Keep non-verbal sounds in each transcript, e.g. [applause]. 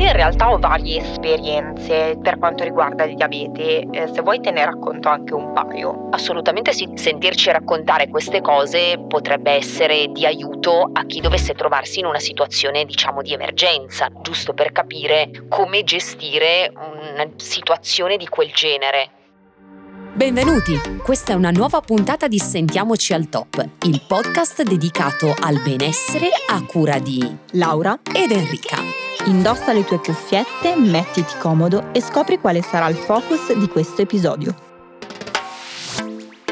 Io in realtà ho varie esperienze per quanto riguarda il diabete, eh, se vuoi te ne racconto anche un paio. Assolutamente sì, sentirci raccontare queste cose potrebbe essere di aiuto a chi dovesse trovarsi in una situazione diciamo di emergenza, giusto per capire come gestire una situazione di quel genere. Benvenuti! Questa è una nuova puntata di Sentiamoci al Top, il podcast dedicato al benessere a cura di Laura ed Enrica. Indossa le tue cuffiette, mettiti comodo e scopri quale sarà il focus di questo episodio.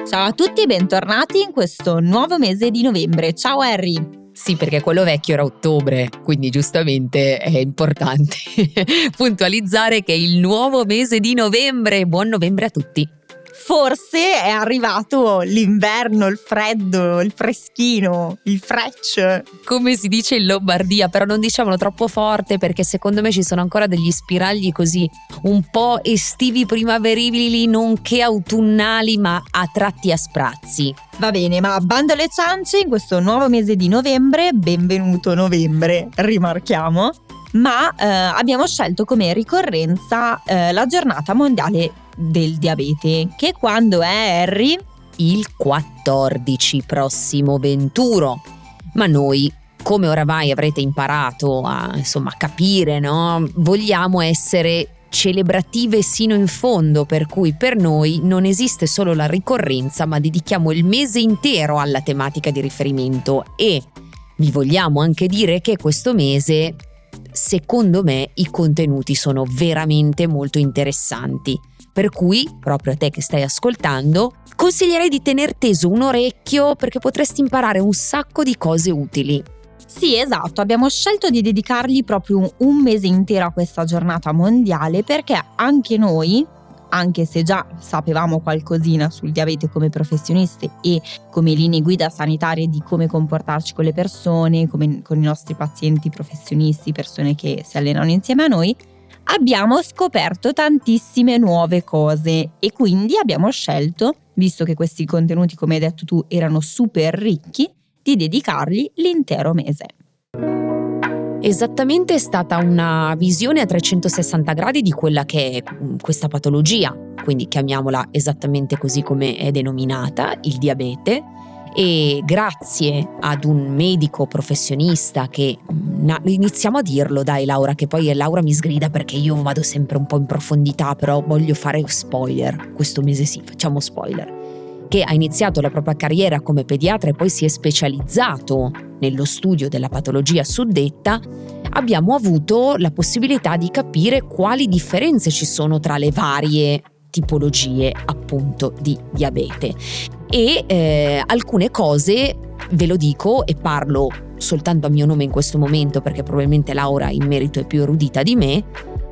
Ciao a tutti e bentornati in questo nuovo mese di novembre. Ciao Harry! Sì, perché quello vecchio era ottobre, quindi giustamente è importante [laughs] puntualizzare che è il nuovo mese di novembre. Buon novembre a tutti! Forse è arrivato l'inverno, il freddo, il freschino, il frecce. Come si dice in Lombardia, però non diciamolo troppo forte perché secondo me ci sono ancora degli spiragli così un po' estivi primaverili, nonché autunnali, ma a tratti a sprazzi. Va bene, ma bando alle ciance in questo nuovo mese di novembre, benvenuto novembre, rimarchiamo ma eh, abbiamo scelto come ricorrenza eh, la giornata mondiale del diabete, che quando è Harry? Il 14 prossimo 21. Ma noi, come oramai avrete imparato a insomma, capire, no? vogliamo essere celebrative sino in fondo, per cui per noi non esiste solo la ricorrenza, ma dedichiamo il mese intero alla tematica di riferimento e vi vogliamo anche dire che questo mese secondo me i contenuti sono veramente molto interessanti. Per cui, proprio a te che stai ascoltando, consiglierei di tener teso un orecchio perché potresti imparare un sacco di cose utili. Sì, esatto, abbiamo scelto di dedicargli proprio un mese intero a questa giornata mondiale perché anche noi, anche se già sapevamo qualcosina sul diabete come professionisti e come linee guida sanitarie di come comportarci con le persone, come con i nostri pazienti professionisti, persone che si allenano insieme a noi, abbiamo scoperto tantissime nuove cose e quindi abbiamo scelto, visto che questi contenuti, come hai detto tu, erano super ricchi, di dedicargli l'intero mese. Esattamente è stata una visione a 360 gradi di quella che è mm, questa patologia, quindi chiamiamola esattamente così come è denominata, il diabete, e grazie ad un medico professionista che mm, iniziamo a dirlo dai Laura che poi Laura mi sgrida perché io vado sempre un po' in profondità però voglio fare spoiler questo mese sì facciamo spoiler che ha iniziato la propria carriera come pediatra e poi si è specializzato nello studio della patologia suddetta, abbiamo avuto la possibilità di capire quali differenze ci sono tra le varie tipologie appunto di diabete. E eh, alcune cose, ve lo dico e parlo soltanto a mio nome in questo momento perché probabilmente Laura in merito è più erudita di me,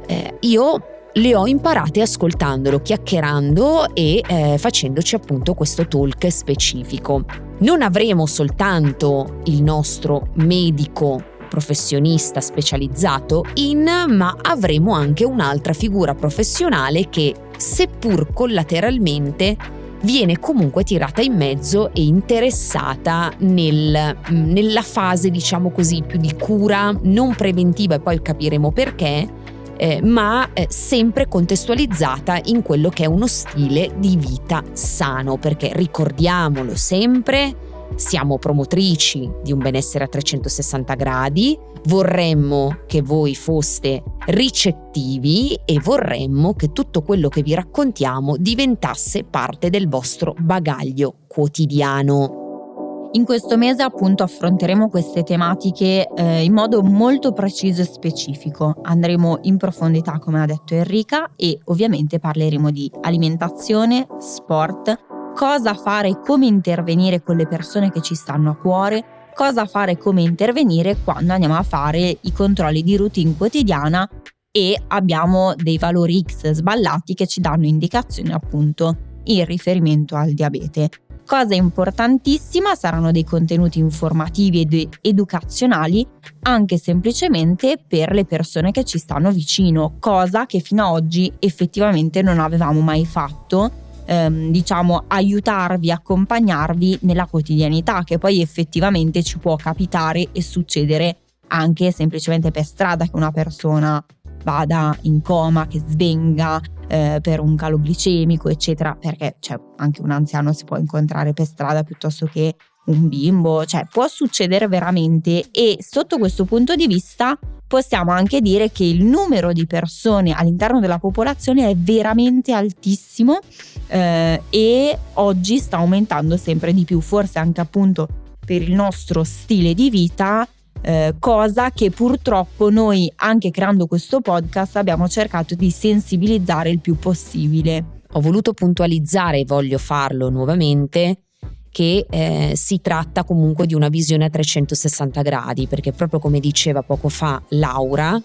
eh, io le ho imparate ascoltandolo, chiacchierando e eh, facendoci appunto questo talk specifico. Non avremo soltanto il nostro medico professionista specializzato in, ma avremo anche un'altra figura professionale che, seppur collateralmente, viene comunque tirata in mezzo e interessata nel, nella fase, diciamo così, più di cura non preventiva e poi capiremo perché eh, ma eh, sempre contestualizzata in quello che è uno stile di vita sano, perché ricordiamolo sempre, siamo promotrici di un benessere a 360 gradi, vorremmo che voi foste ricettivi e vorremmo che tutto quello che vi raccontiamo diventasse parte del vostro bagaglio quotidiano. In questo mese appunto affronteremo queste tematiche eh, in modo molto preciso e specifico. Andremo in profondità, come ha detto Enrica, e ovviamente parleremo di alimentazione, sport, cosa fare e come intervenire con le persone che ci stanno a cuore, cosa fare e come intervenire quando andiamo a fare i controlli di routine quotidiana e abbiamo dei valori X sballati che ci danno indicazioni appunto in riferimento al diabete. Cosa importantissima saranno dei contenuti informativi ed educazionali anche semplicemente per le persone che ci stanno vicino, cosa che fino ad oggi effettivamente non avevamo mai fatto ehm, diciamo aiutarvi, accompagnarvi nella quotidianità che poi effettivamente ci può capitare e succedere anche semplicemente per strada che una persona vada in coma, che svenga eh, per un calo glicemico, eccetera, perché cioè, anche un anziano si può incontrare per strada piuttosto che un bimbo, cioè può succedere veramente e sotto questo punto di vista possiamo anche dire che il numero di persone all'interno della popolazione è veramente altissimo eh, e oggi sta aumentando sempre di più, forse anche appunto per il nostro stile di vita eh, cosa che purtroppo noi, anche creando questo podcast, abbiamo cercato di sensibilizzare il più possibile. Ho voluto puntualizzare e voglio farlo nuovamente che eh, si tratta comunque di una visione a 360 gradi, perché proprio come diceva poco fa Laura,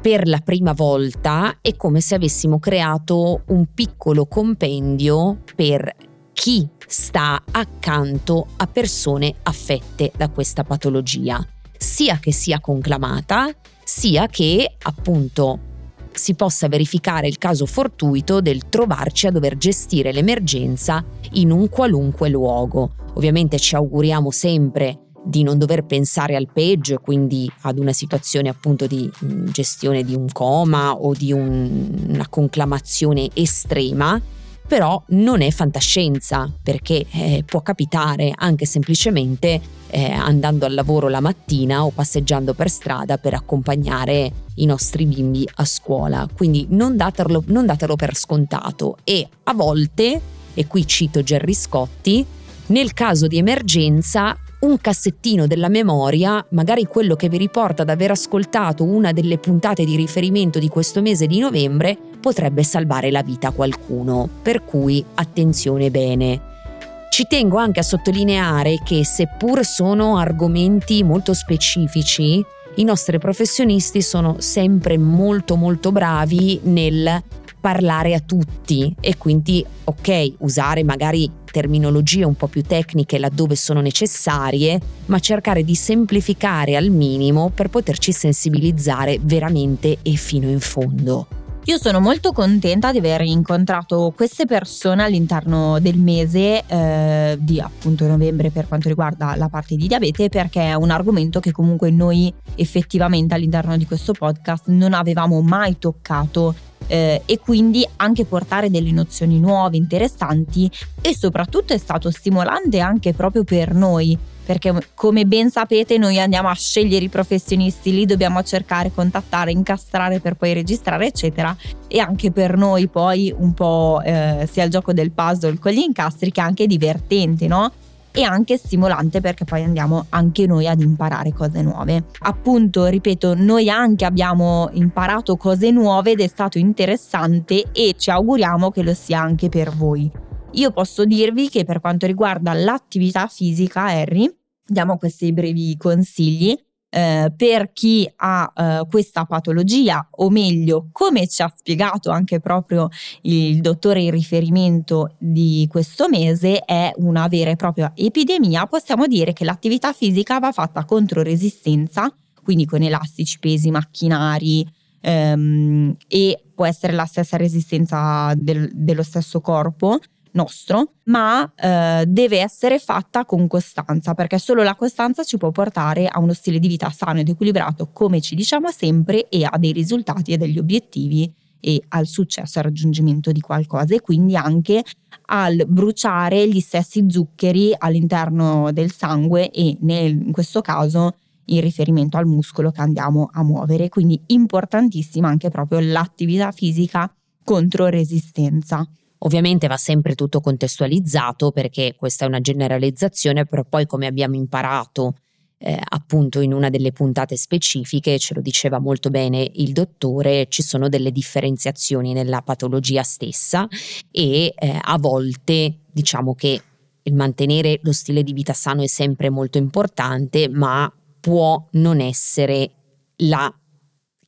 per la prima volta è come se avessimo creato un piccolo compendio per chi sta accanto a persone affette da questa patologia sia che sia conclamata, sia che appunto si possa verificare il caso fortuito del trovarci a dover gestire l'emergenza in un qualunque luogo. Ovviamente ci auguriamo sempre di non dover pensare al peggio e quindi ad una situazione appunto di gestione di un coma o di un, una conclamazione estrema, però non è fantascienza perché eh, può capitare anche semplicemente eh, andando al lavoro la mattina o passeggiando per strada per accompagnare i nostri bimbi a scuola. Quindi non datelo, non datelo per scontato e a volte, e qui cito Gerry Scotti, nel caso di emergenza un cassettino della memoria, magari quello che vi riporta ad aver ascoltato una delle puntate di riferimento di questo mese di novembre, potrebbe salvare la vita a qualcuno. Per cui attenzione bene. Ci tengo anche a sottolineare che seppur sono argomenti molto specifici, i nostri professionisti sono sempre molto molto bravi nel parlare a tutti e quindi ok usare magari terminologie un po' più tecniche laddove sono necessarie, ma cercare di semplificare al minimo per poterci sensibilizzare veramente e fino in fondo. Io sono molto contenta di aver incontrato queste persone all'interno del mese eh, di appunto novembre per quanto riguarda la parte di diabete perché è un argomento che comunque noi effettivamente all'interno di questo podcast non avevamo mai toccato eh, e quindi anche portare delle nozioni nuove, interessanti e soprattutto è stato stimolante anche proprio per noi perché come ben sapete noi andiamo a scegliere i professionisti, li dobbiamo cercare, contattare, incastrare per poi registrare eccetera e anche per noi poi un po' eh, sia il gioco del puzzle con gli incastri che anche divertente, no? e anche stimolante perché poi andiamo anche noi ad imparare cose nuove. Appunto, ripeto, noi anche abbiamo imparato cose nuove ed è stato interessante e ci auguriamo che lo sia anche per voi. Io posso dirvi che per quanto riguarda l'attività fisica, Harry, diamo questi brevi consigli eh, per chi ha eh, questa patologia, o meglio, come ci ha spiegato anche proprio il dottore in riferimento di questo mese, è una vera e propria epidemia. Possiamo dire che l'attività fisica va fatta contro resistenza, quindi con elastici, pesi, macchinari. Ehm, e può essere la stessa resistenza del, dello stesso corpo, nostro, ma eh, deve essere fatta con costanza, perché solo la costanza ci può portare a uno stile di vita sano ed equilibrato, come ci diciamo sempre, e a dei risultati e degli obiettivi e al successo, al raggiungimento di qualcosa e quindi anche al bruciare gli stessi zuccheri all'interno del sangue e nel, in questo caso in riferimento al muscolo che andiamo a muovere. Quindi importantissima anche proprio l'attività fisica contro resistenza. Ovviamente va sempre tutto contestualizzato perché questa è una generalizzazione, però poi come abbiamo imparato eh, appunto in una delle puntate specifiche, ce lo diceva molto bene il dottore, ci sono delle differenziazioni nella patologia stessa e eh, a volte diciamo che il mantenere lo stile di vita sano è sempre molto importante, ma può non essere la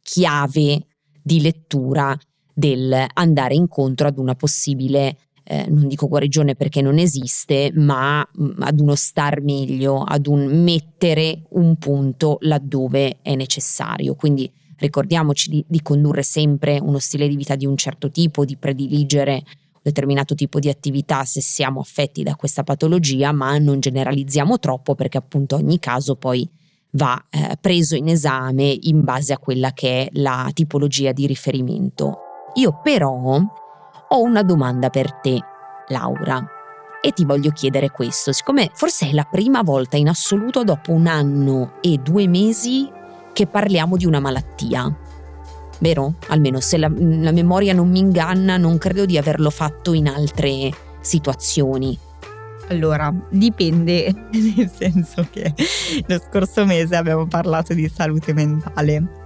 chiave di lettura del andare incontro ad una possibile eh, non dico guarigione perché non esiste, ma mh, mm, ad uno star meglio, ad un mettere un punto laddove è necessario. Quindi ricordiamoci di, di condurre sempre uno stile di vita di un certo tipo, di prediligere un determinato tipo di attività se siamo affetti da questa patologia, ma non generalizziamo troppo perché appunto ogni caso poi va eh, preso in esame in base a quella che è la tipologia di riferimento. Io però ho una domanda per te, Laura, e ti voglio chiedere questo, siccome forse è la prima volta in assoluto dopo un anno e due mesi che parliamo di una malattia. Vero? Almeno se la, la memoria non mi inganna, non credo di averlo fatto in altre situazioni. Allora, dipende, [laughs] nel senso che lo scorso mese abbiamo parlato di salute mentale,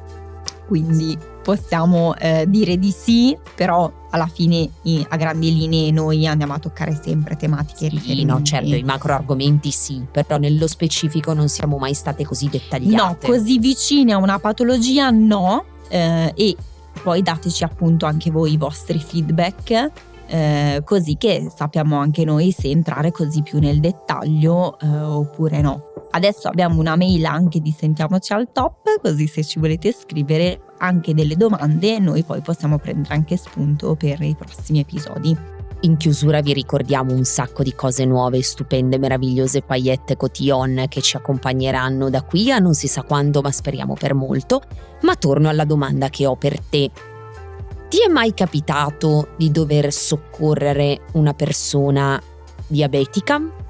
quindi possiamo eh, dire di sì, però alla fine a grandi linee noi andiamo a toccare sempre tematiche sì, no, certo, i macro argomenti sì, però nello specifico non siamo mai state così dettagliate. No, così vicine a una patologia no, eh, e poi dateci appunto anche voi i vostri feedback eh, così che sappiamo anche noi se entrare così più nel dettaglio eh, oppure no. Adesso abbiamo una mail anche di Sentiamoci al top, così se ci volete scrivere anche delle domande noi poi possiamo prendere anche spunto per i prossimi episodi. In chiusura vi ricordiamo un sacco di cose nuove, stupende, meravigliose paillette cotillon che ci accompagneranno da qui a non si sa quando, ma speriamo per molto. Ma torno alla domanda che ho per te. Ti è mai capitato di dover soccorrere una persona diabetica?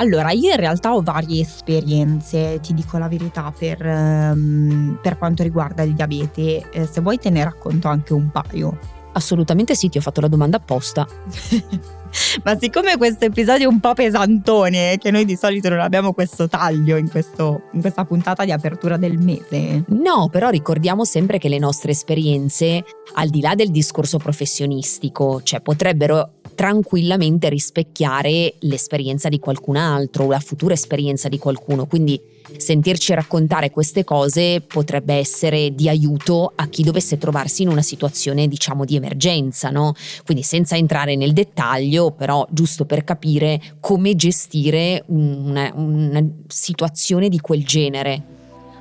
Allora, io in realtà ho varie esperienze, ti dico la verità, per, um, per quanto riguarda il diabete. Eh, se vuoi te ne racconto anche un paio. Assolutamente sì, ti ho fatto la domanda apposta. [laughs] Ma siccome questo episodio è un po' pesantone, che noi di solito non abbiamo questo taglio in, questo, in questa puntata di apertura del mese. No, però ricordiamo sempre che le nostre esperienze, al di là del discorso professionistico, cioè potrebbero tranquillamente rispecchiare l'esperienza di qualcun altro la futura esperienza di qualcuno. Quindi sentirci raccontare queste cose potrebbe essere di aiuto a chi dovesse trovarsi in una situazione, diciamo, di emergenza, no? Quindi senza entrare nel dettaglio, però giusto per capire come gestire una, una situazione di quel genere.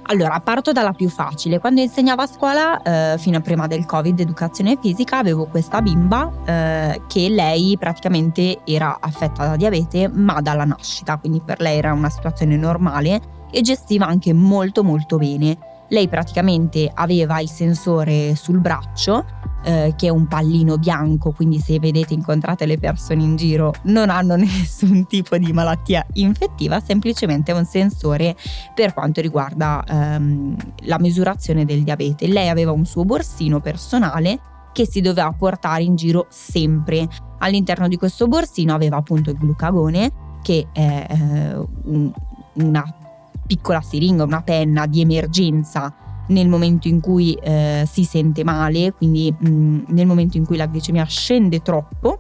Allora, parto dalla più facile. Quando insegnavo a scuola, eh, fino a prima del Covid, educazione fisica, avevo questa bimba eh, che lei praticamente era affetta da diabete, ma dalla nascita, quindi per lei era una situazione normale e gestiva anche molto molto bene. Lei praticamente aveva il sensore sul braccio eh, che è un pallino bianco, quindi se vedete incontrate le persone in giro non hanno [laughs] nessun tipo di malattia infettiva, semplicemente un sensore per quanto riguarda ehm, la misurazione del diabete. Lei aveva un suo borsino personale che si doveva portare in giro sempre. All'interno di questo borsino aveva appunto il glucagone, che è eh, un, una piccola siringa, una penna di emergenza nel momento in cui eh, si sente male, quindi mh, nel momento in cui la glicemia scende troppo,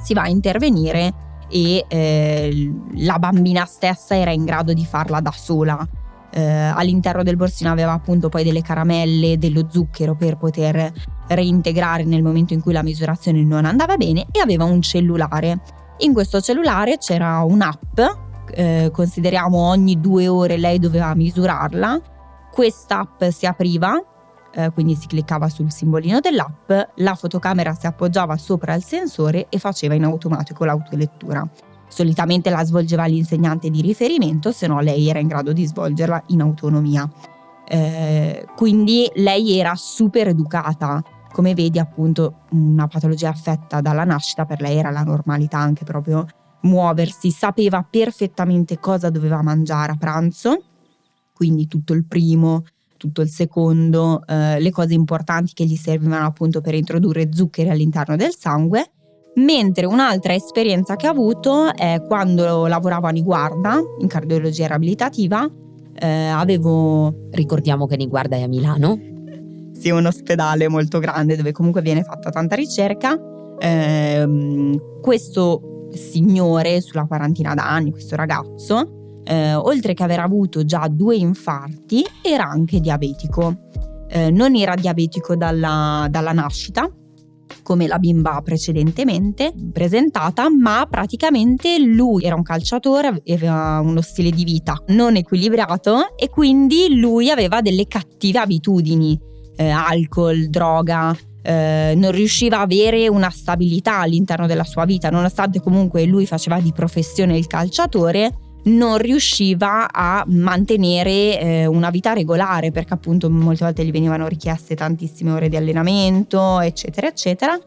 si va a intervenire e eh, la bambina stessa era in grado di farla da sola. Eh, all'interno del borsino aveva appunto poi delle caramelle, dello zucchero per poter reintegrare nel momento in cui la misurazione non andava bene e aveva un cellulare. In questo cellulare c'era un'app, eh, consideriamo ogni due ore lei doveva misurarla questa app si apriva, eh, quindi si cliccava sul simbolino dell'app, la fotocamera si appoggiava sopra il sensore e faceva in automatico l'autolettura. Solitamente la svolgeva l'insegnante di riferimento, se no lei era in grado di svolgerla in autonomia. Eh, quindi lei era super educata. Come vedi, appunto, una patologia affetta dalla nascita per lei era la normalità anche proprio muoversi, sapeva perfettamente cosa doveva mangiare a pranzo quindi tutto il primo, tutto il secondo, eh, le cose importanti che gli servivano appunto per introdurre zuccheri all'interno del sangue. Mentre un'altra esperienza che ha avuto è quando lavoravo a Niguarda in cardiologia riabilitativa, eh, avevo... Ricordiamo che Niguarda è a Milano. Sì, un ospedale molto grande dove comunque viene fatta tanta ricerca. Eh, questo signore sulla quarantina d'anni, questo ragazzo, eh, oltre che aver avuto già due infarti, era anche diabetico. Eh, non era diabetico dalla, dalla nascita, come la bimba precedentemente presentata, ma praticamente lui era un calciatore, aveva uno stile di vita non equilibrato e quindi lui aveva delle cattive abitudini, eh, alcol, droga, eh, non riusciva a avere una stabilità all'interno della sua vita, nonostante comunque lui faceva di professione il calciatore, non riusciva a mantenere eh, una vita regolare perché appunto molte volte gli venivano richieste tantissime ore di allenamento, eccetera, eccetera.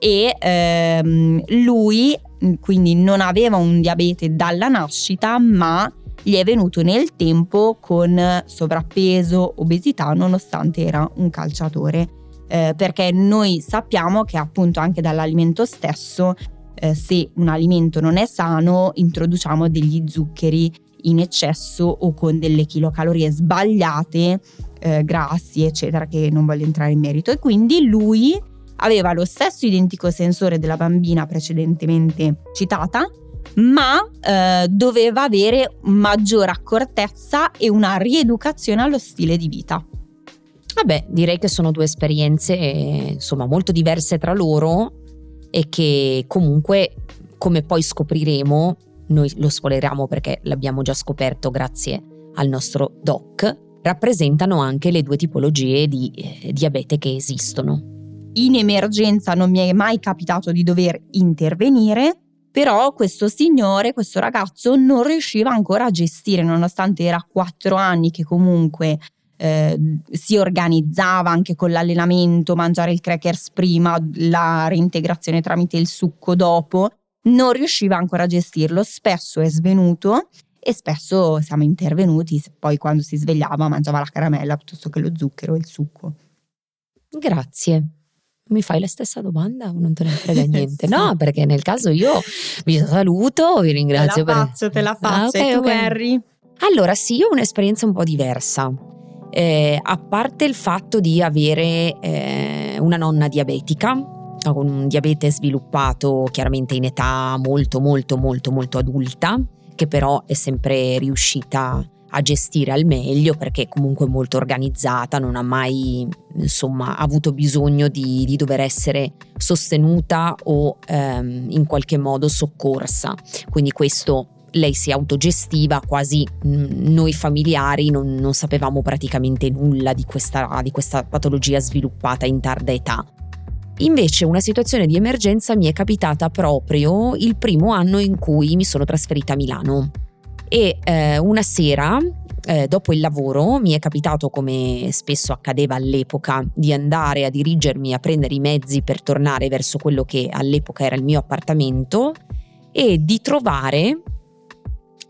E ehm, lui quindi non aveva un diabete dalla nascita, ma gli è venuto nel tempo con sovrappeso, obesità, nonostante era un calciatore. Eh, perché noi sappiamo che appunto anche dall'alimento stesso eh, se un alimento non è sano introduciamo degli zuccheri in eccesso o con delle chilocalorie sbagliate, eh, grassi eccetera che non voglio entrare in merito e quindi lui aveva lo stesso identico sensore della bambina precedentemente citata ma eh, doveva avere maggiore accortezza e una rieducazione allo stile di vita. Vabbè, direi che sono due esperienze insomma molto diverse tra loro e che comunque, come poi scopriremo, noi lo spoileriamo perché l'abbiamo già scoperto grazie al nostro doc, rappresentano anche le due tipologie di eh, diabete che esistono. In emergenza non mi è mai capitato di dover intervenire, però questo signore, questo ragazzo non riusciva ancora a gestire, nonostante era quattro anni che comunque eh, si organizzava anche con l'allenamento, mangiare il crackers prima, la reintegrazione tramite il succo dopo, non riusciva ancora a gestirlo, spesso è svenuto e spesso siamo intervenuti, poi quando si svegliava mangiava la caramella piuttosto che lo zucchero e il succo. Grazie. Mi fai la stessa domanda o non te ne frega [laughs] niente? sì. No, perché nel caso io vi saluto, vi ringrazio. Te la faccio, per... te la faccio. Ah, okay, tu, okay. Allora, sì, io ho un'esperienza un po' diversa eh, a parte il fatto di avere eh, una nonna diabetica, con un diabete sviluppato chiaramente in età molto molto molto molto adulta, che però è sempre riuscita a gestire al meglio perché comunque è molto organizzata, non ha mai insomma avuto bisogno di, di dover essere sostenuta o ehm, in qualche modo soccorsa. Quindi questo lei si autogestiva, quasi noi familiari non, non sapevamo praticamente nulla di questa, di questa patologia sviluppata in tarda età. Invece una situazione di emergenza mi è capitata proprio il primo anno in cui mi sono trasferita a Milano e eh, una sera eh, dopo il lavoro mi è capitato, come spesso accadeva all'epoca, di andare a dirigermi a prendere i mezzi per tornare verso quello che all'epoca era il mio appartamento e di trovare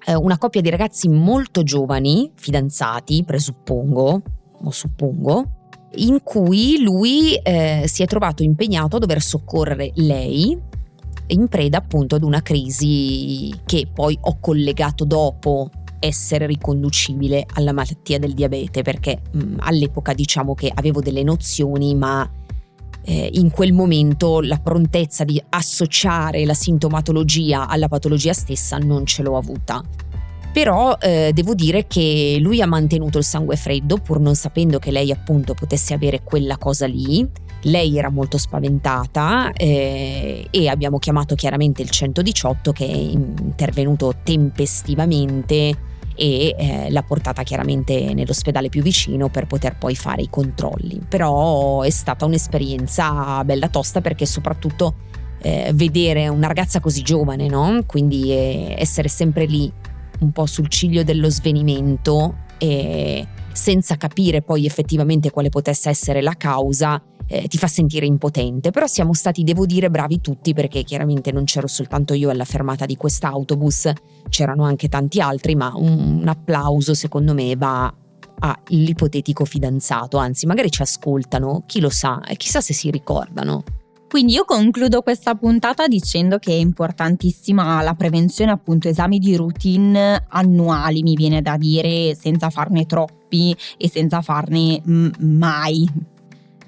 eh, una coppia di ragazzi molto giovani, fidanzati, presuppongo, o suppongo, in cui lui eh, si è trovato impegnato a dover soccorrere lei in preda appunto ad una crisi che poi ho collegato dopo essere riconducibile alla malattia del diabete perché mh, all'epoca diciamo che avevo delle nozioni ma eh, in quel momento la prontezza di associare la sintomatologia alla patologia stessa non ce l'ho avuta. Però eh, devo dire che lui ha mantenuto il sangue freddo pur non sapendo che lei appunto potesse avere quella cosa lì. Lei era molto spaventata eh, e abbiamo chiamato chiaramente il 118 che è intervenuto tempestivamente e eh, l'ha portata chiaramente nell'ospedale più vicino per poter poi fare i controlli. Però è stata un'esperienza bella tosta perché soprattutto eh, vedere una ragazza così giovane, no? Quindi eh, essere sempre lì un po' sul ciglio dello svenimento e senza capire poi effettivamente quale potesse essere la causa, eh, ti fa sentire impotente. Però siamo stati, devo dire, bravi tutti perché chiaramente non c'ero soltanto io alla fermata di quest'autobus, c'erano anche tanti altri, ma un, un applauso secondo me va all'ipotetico fidanzato, anzi magari ci ascoltano, chi lo sa, e chissà se si ricordano. Quindi io concludo questa puntata dicendo che è importantissima la prevenzione, appunto esami di routine annuali, mi viene da dire, senza farne troppi e senza farne m- mai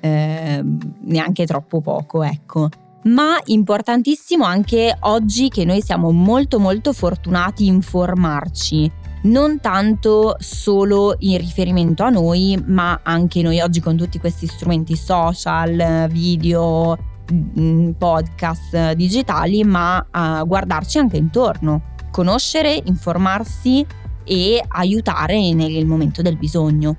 eh, neanche troppo poco, ecco. Ma importantissimo anche oggi che noi siamo molto molto fortunati in informarci, non tanto solo in riferimento a noi, ma anche noi oggi con tutti questi strumenti social, video, mm, podcast digitali, ma a guardarci anche intorno, conoscere, informarsi e aiutare nel momento del bisogno.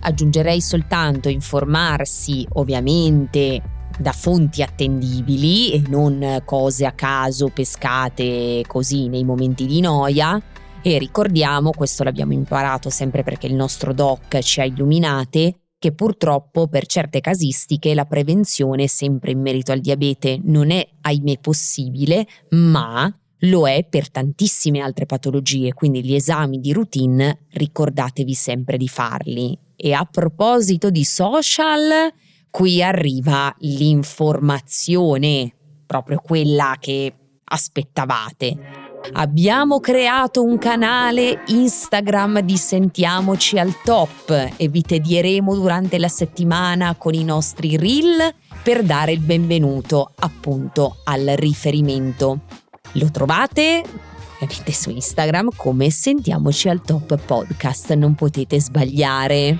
Aggiungerei soltanto informarsi ovviamente da fonti attendibili e non cose a caso pescate così nei momenti di noia. E ricordiamo, questo l'abbiamo imparato sempre perché il nostro doc ci ha illuminate, che purtroppo per certe casistiche la prevenzione sempre in merito al diabete non è ahimè possibile, ma lo è per tantissime altre patologie, quindi gli esami di routine ricordatevi sempre di farli. E a proposito di social, qui arriva l'informazione, proprio quella che aspettavate. Abbiamo creato un canale Instagram di Sentiamoci al top e vi tedieremo durante la settimana con i nostri reel per dare il benvenuto appunto al riferimento. Lo trovate ovviamente su Instagram come Sentiamoci al Top Podcast, non potete sbagliare.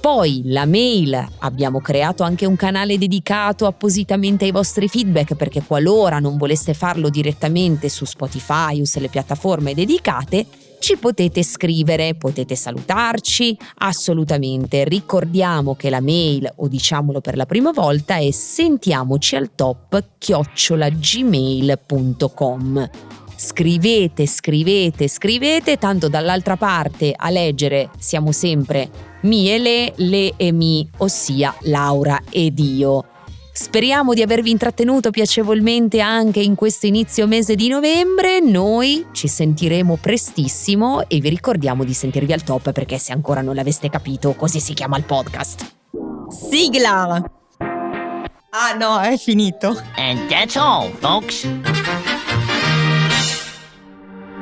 Poi la mail, abbiamo creato anche un canale dedicato appositamente ai vostri feedback perché qualora non voleste farlo direttamente su Spotify o sulle piattaforme dedicate, ci potete scrivere, potete salutarci, assolutamente. Ricordiamo che la mail, o diciamolo per la prima volta, è sentiamoci al top chiocciolagmail.com. Scrivete, scrivete, scrivete, tanto dall'altra parte a leggere siamo sempre mi e le, le e mi, ossia Laura ed io. Speriamo di avervi intrattenuto piacevolmente anche in questo inizio mese di novembre. Noi ci sentiremo prestissimo e vi ricordiamo di sentirvi al top perché se ancora non l'aveste capito, così si chiama il podcast. Sigla! Ah no, è finito. And that's all, folks.